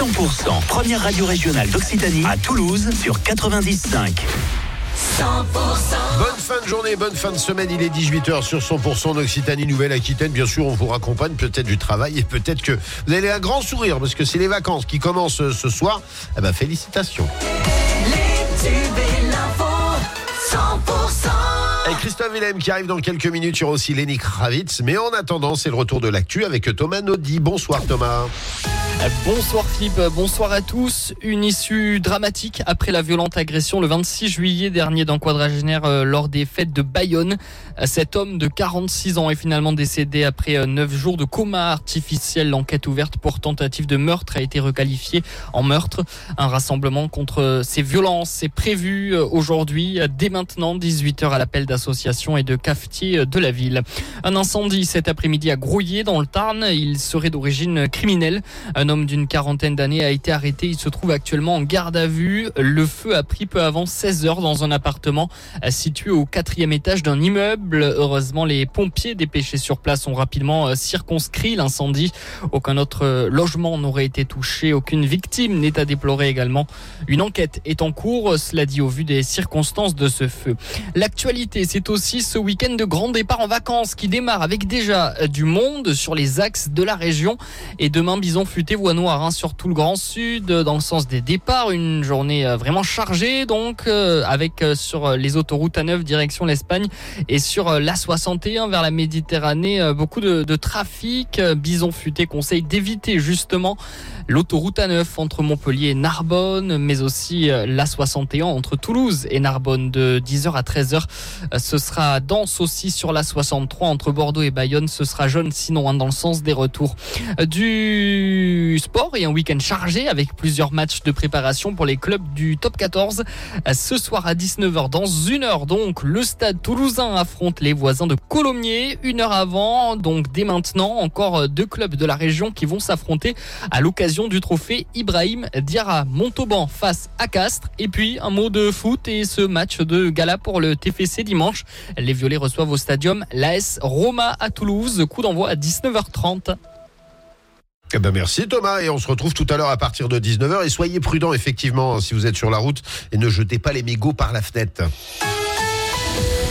100%, première radio régionale d'Occitanie à Toulouse sur 90.5. 100% Bonne fin de journée, bonne fin de semaine. Il est 18h sur 100% d'Occitanie Nouvelle-Aquitaine. Bien sûr, on vous raccompagne peut-être du travail et peut-être que vous avez un grand sourire parce que c'est les vacances qui commencent euh, ce soir. Eh ben, félicitations. Les tubes et l'info 100% Et Christophe Willem qui arrive dans quelques minutes. Il y aura aussi Lenny Kravitz. Mais en attendant, c'est le retour de l'actu avec Thomas Naudy. Bonsoir Thomas. Bonsoir Philippe, bonsoir à tous. Une issue dramatique après la violente agression le 26 juillet dernier dans Quadragénaire euh, lors des fêtes de Bayonne. Euh, Cet homme de 46 ans est finalement décédé après 9 jours de coma artificiel. L'enquête ouverte pour tentative de meurtre a été requalifiée en meurtre. Un rassemblement contre ces violences est prévu euh, aujourd'hui dès maintenant 18h à l'appel d'associations et de cafetiers de la ville. Un incendie cet après-midi à Grouillé dans le Tarn. Il serait d'origine criminelle. Homme d'une quarantaine d'années a été arrêté. Il se trouve actuellement en garde à vue. Le feu a pris peu avant 16 heures dans un appartement euh, situé au quatrième étage d'un immeuble. Heureusement, les pompiers dépêchés sur place ont rapidement euh, circonscrit l'incendie. Aucun autre euh, logement n'aurait été touché. Aucune victime n'est à déplorer également. Une enquête est en cours. Cela dit au vu des circonstances de ce feu. L'actualité, c'est aussi ce week-end de grand départ en vacances qui démarre avec déjà euh, du monde sur les axes de la région. Et demain, Bison Futé voie noire hein, sur tout le Grand Sud euh, dans le sens des départs. Une journée euh, vraiment chargée donc euh, avec sur les autoroutes à 9 direction l'Espagne et sur euh, l'A61 vers la Méditerranée beaucoup de, trafic. Bison Futé conseille d'éviter justement l'autoroute A9 entre Montpellier et Narbonne, mais aussi euh, l'A61 entre Toulouse et Narbonne de 10h à 13h. Euh, Ce sera dense aussi sur l'A63 entre Bordeaux et Bayonne. Ce sera jaune sinon hein, dans le sens des retours. Euh, Du sport et un week-end chargé avec plusieurs matchs de préparation pour les clubs du top 14. Euh, Ce soir à 19h, dans une heure donc, le stade toulousain affronte les voisins de Colomiers. Une heure avant, donc dès maintenant, encore deux clubs de la région qui vont s'affronter à l'occasion du trophée Ibrahim Diarra. Montauban face à Castres. Et puis un mot de foot et ce match de gala pour le TFC dimanche. Les Violets reçoivent au stadium l'AS Roma à Toulouse. Coup d'envoi à 19h30. Eh ben merci Thomas et on se retrouve tout à l'heure à partir de 19h et soyez prudents effectivement hein, si vous êtes sur la route et ne jetez pas les mégots par la fenêtre.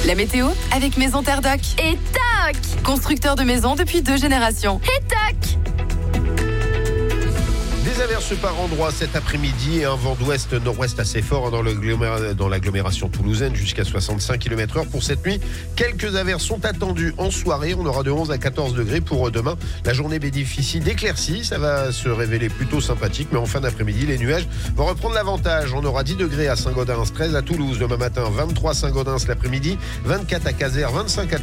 La météo avec Maison Terre Doc. Et tac Constructeur de maisons depuis deux générations. Et tac averses par endroits cet après-midi et un vent d'ouest nord-ouest assez fort dans l'aggloméra- dans l'agglomération toulousaine jusqu'à 65 km heure pour cette nuit. Quelques averses sont attendues en soirée. On aura de 11 à 14 degrés pour euh, demain. La journée bénéficie d'éclaircies. Ça va se révéler plutôt sympathique, mais en fin d'après-midi, les nuages vont reprendre l'avantage. On aura 10 degrés à Saint-Gaudens, 13 à Toulouse demain matin, 23 à Saint-Gaudens l'après-midi, 24 à Caser, 25 à